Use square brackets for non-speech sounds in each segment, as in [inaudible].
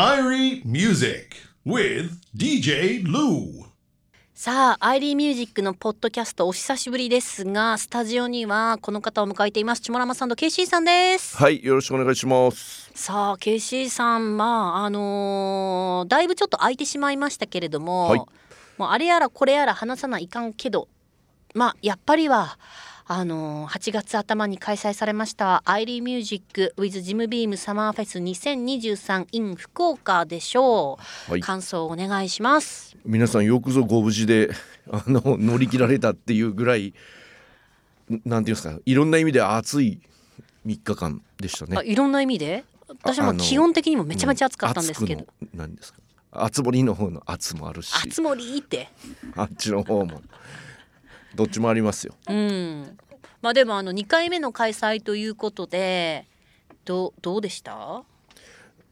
Irie Music with DJ Lou. さあ、アイリーミュージックのポッドキャストお久しぶりですが、スタジオにはこの方を迎えています。チモラマさんとケイシーさんです。はい、よろしくお願いします。さあ、ケイシーさん、まあ、あのーだいぶちょっと空いてしまいましたけれども、はいもうあれやらこれやら話さないかんけど、まあ、やっぱりは、あのー8月頭に開催されましたアイリーミュージック with ジムビームサマーフェス2023 in 福岡でしょう、はい。感想をお願いします。皆さんよくぞご無事で [laughs] あの乗り切られたっていうぐらいんなんていうんですかいろんな意味で暑い3日間でしたね。あいろんな意味で？私もああの基本的にもめちゃめちゃ暑かったんですけど、なんですか。熱森の方の熱もあるし。熱盛って。あっちの方も。どっちもありますよ。うんまあでもあの2回目の開催ということでどうどうでした？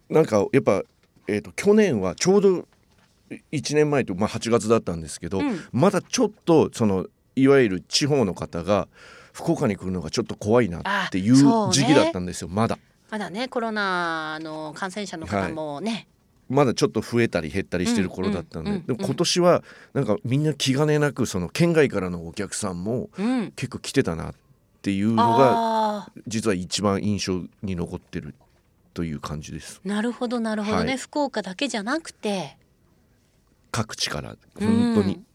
なんかやっぱ、えー、と去年はちょうど1年前と、まあ、8月だったんですけど、うん。まだちょっとそのいわゆる地方の方が福岡に来るのがちょっと怖いなっていう時期だったんですよまだ。まだねコロナの感染者の方もね、まだちょっと増えたり減ったりしてる頃だったんで、うんうんうんでも今年はなんかみんな気兼ねなくその県外からのお客さんもうん。結構来てたなっていうのがあ実は一番印象に残ってるという感じです。ーなるほどなるほどね、はい。福岡だけじゃなくて。各地から本当に、うん。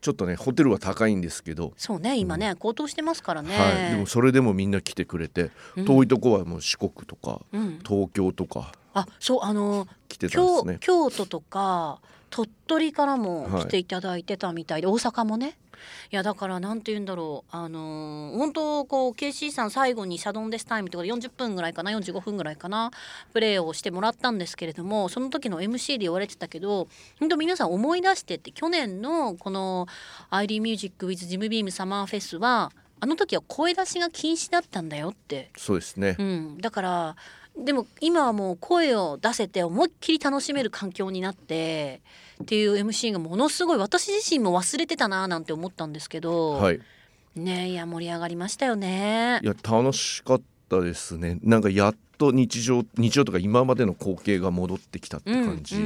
ちょっとねホテルは高いんですけど、そうね今ね、高騰してますからね、はい、でもそれでもみんな来てくれて、うん。遠いとこはもう四国とかうん、東京とかあそうあのね。京都とか鳥取からもはい。来ていただいてたみたいで、大阪もね。いやだからなんて言うんだろう。あのー本当こう KC さん最後にサドンデスタイムとかで40分ぐらいかな45分ぐらいかなプレーをしてもらったんですけれどもその時の MC で言われてたけど本当皆さん思い出してって去年のこの「アイリーミュージック with ジムビームサマーフェスはあの時は声出しが禁止だったんだよって。そうですね、うん、だからでも今はもう声を出せて思いっきり楽しめる環境になってっていう MC がものすごい私自身も忘れてたななんて思ったんですけど、はい。ねいや盛り上がりましたよね。い。や楽しかったですね。なんかやっと日常日常とか今までの光景が戻ってきたってうん感じ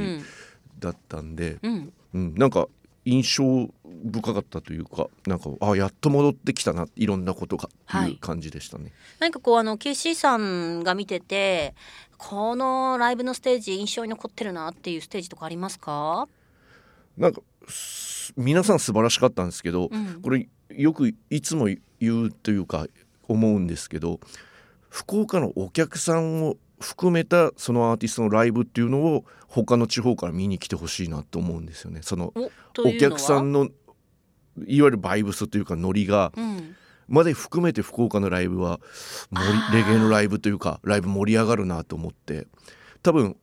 だったんで、うん。うん。なんか印象深かったというかなんかあやっと戻ってきたないろんなことがってはいいう感じでしたね。何かこうあの KC さんが見ててこのライブのステージ印象に残ってるなっていうステージとかありますか？なんかす皆さん素晴らしかったんですけど、うんこれよくいつも言うというか思うんですけど福岡のお客さんを含めたそのアーティストのライブっていうのを他の地方から見に来てほしいなと思うんですよね。そのお客さんのいわゆるバイブスというかノリがうん。まで含めて福岡のライブはレゲエのライブというかライブ盛り上がるなと思って多分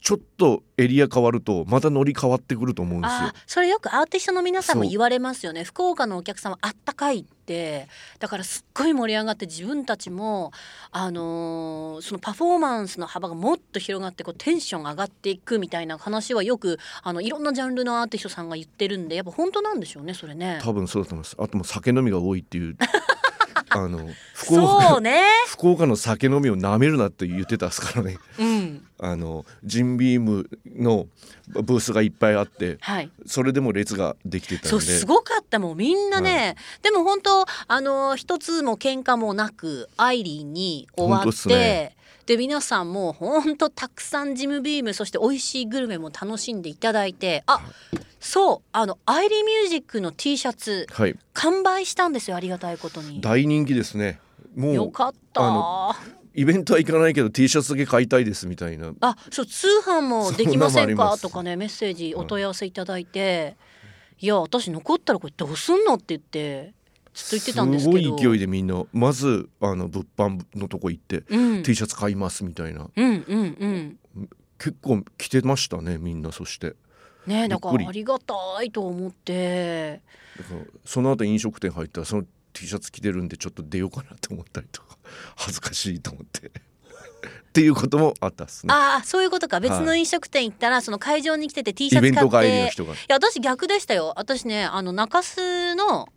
ちょっとエリア変わるとまたノリ変わってくると思うんですよあ。それよくアーティストの皆さんも言われますよね福岡のお客さんはあったかいってだからすっごい盛り上がって自分たちも、あのーそのパフォーマンスの幅がもっと広がってこうテンション上がっていくみたいな話はよくあのいろんなジャンルのアーティストさんが言ってるんでやっぱ本当なんでしょうねそれね。多分そうだと思います。あともう酒飲みが多いっていう [laughs] あの福岡そうね、福岡の酒飲みをなめるなって言ってたですからね。うんあのジンビームのブースがいっぱいあってはい、それでも列ができてたんで。そうすごかったもんみんなね、でも本当あの一つも喧嘩もなくアイリーに終わってで皆さんも本当たくさんジムビームそして美味しいグルメも楽しんでいただいてあそうあのアイリーミュージックの T シャツはい。完売したんですよありがたいことに。大人気ですね。もうよかったあイベントは行かないけど T シャツだけ買いたいですみたいな。あそう通販もできませんか？とかねメッセージお問い合わせいただいて、いや私残ったらこれどうすんのって言ってずっと言ってたんですけど。すごい勢いでみんなまずあの物販のとこ行って、うん。T シャツ買いますみたいな。うんうんうん。結構着てましたねみんなそして。ねだからありがたいと思って。その後飲食店入ったらその T シャツ着てるんでちょっと出ようかなと思ったりとか恥ずかしいと思って。っていうこともあったっすね。ああそういうことか。別の飲食店行ったらその会場に来てて T シャツ買って。イベント帰りの人が。いや私逆でしたよ。私ねあの中洲の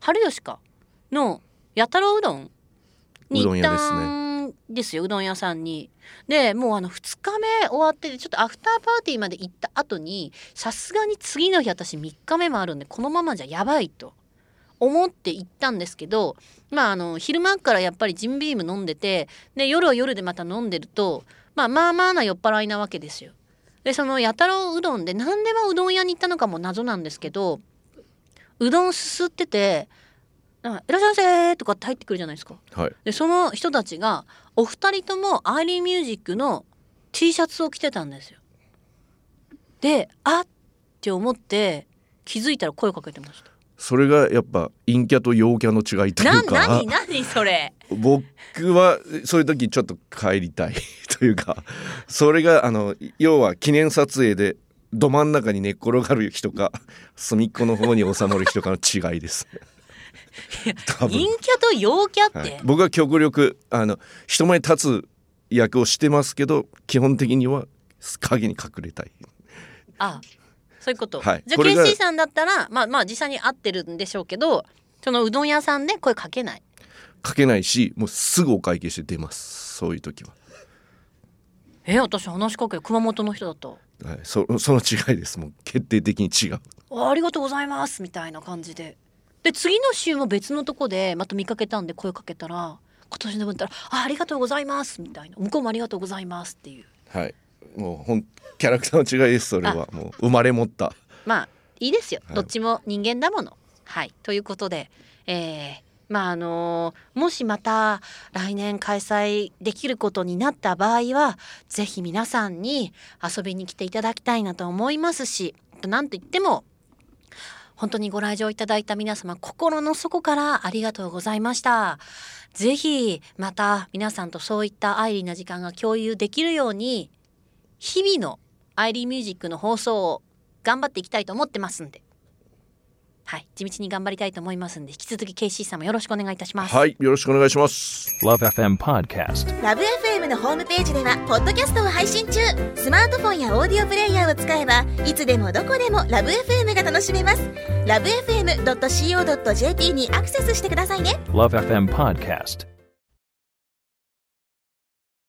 春吉かの八太郎うどんに一うどん屋ですね旦んですよ。うどん屋さんに。でもうあの2日目終わっててちょっとアフターパーティーまで行った後にさすがに次の日私3日目もあるんでこのままじゃやばいと思って行ったんですけどまああの昼間からやっぱりジンビーム飲んでてで夜は夜でまた飲んでると、まあ、まあまあな酔っ払いなわけですよ。でそのやたらうどんで何でもうどん屋に行ったのかも謎なんですけどうどんすすってて「なんかいらっしゃいませ」とかって入ってくるじゃないですか。はいでその人たちがお二人ともアイリーミュージックの T シャツを着てたんですよ。であっって思って気づいたら声かけてました。それがやっぱ陰キャと陽キャの違いといなうか何何それ僕はそういう時ちょっと帰りたい [laughs] というかそれがあの要は記念撮影でど真ん中に寝っ転がる人か隅っこの方に収まる人かの違いです。[laughs] 陰キャと陽キャって、はい、僕は極力あの人前に立つ役をしてますけど基本的には影に隠れたい。あそういうこと、はい。じゃあ KC さんだったらまあまあ実際に会ってるんでしょうけどそのうどん屋さんで声かけない。かけないしもうすぐお会計して出ます。そういう時は、え私話しかける熊本の人だった。はい、そその違いです。もう決定的に違う。あありがとうございます。みたいな感じで。で次の週も別のとこでまた見かけたんで声かけたら今年の分ったらあありがとうございます。みたいな。向こうもありがとうございますっていう。はいもうほんキャラクターの違いですそれは。もう生まれ持った。まあいいですよ。はい。どっちも人間だもの。はい。ということで、えーまああのーもしまた来年開催できることになった場合はぜひ皆さんに遊びに来ていただきたいなと思いますしなんといっても本当にご来場いただいた皆様心の底からありがとうございました。ぜひまた皆さんとそういったアイリーな時間が共有できるように日々のアイリーミュージックの放送を頑張っていきたいと思ってますんで。はい、地道に頑張りたいと思いますんで、引き続き KC さんもよろしくお願いいたします。はいよろしくお願いします Love FM Podcast. ラブ f m のホームページではポッドキャストを配信中スマートフォンやオーディオプレイヤーを使えばいつでもどこでもラブ f m が楽しめますラブ FM.co.jp にアクセスしてくださいね Love FM Podcast.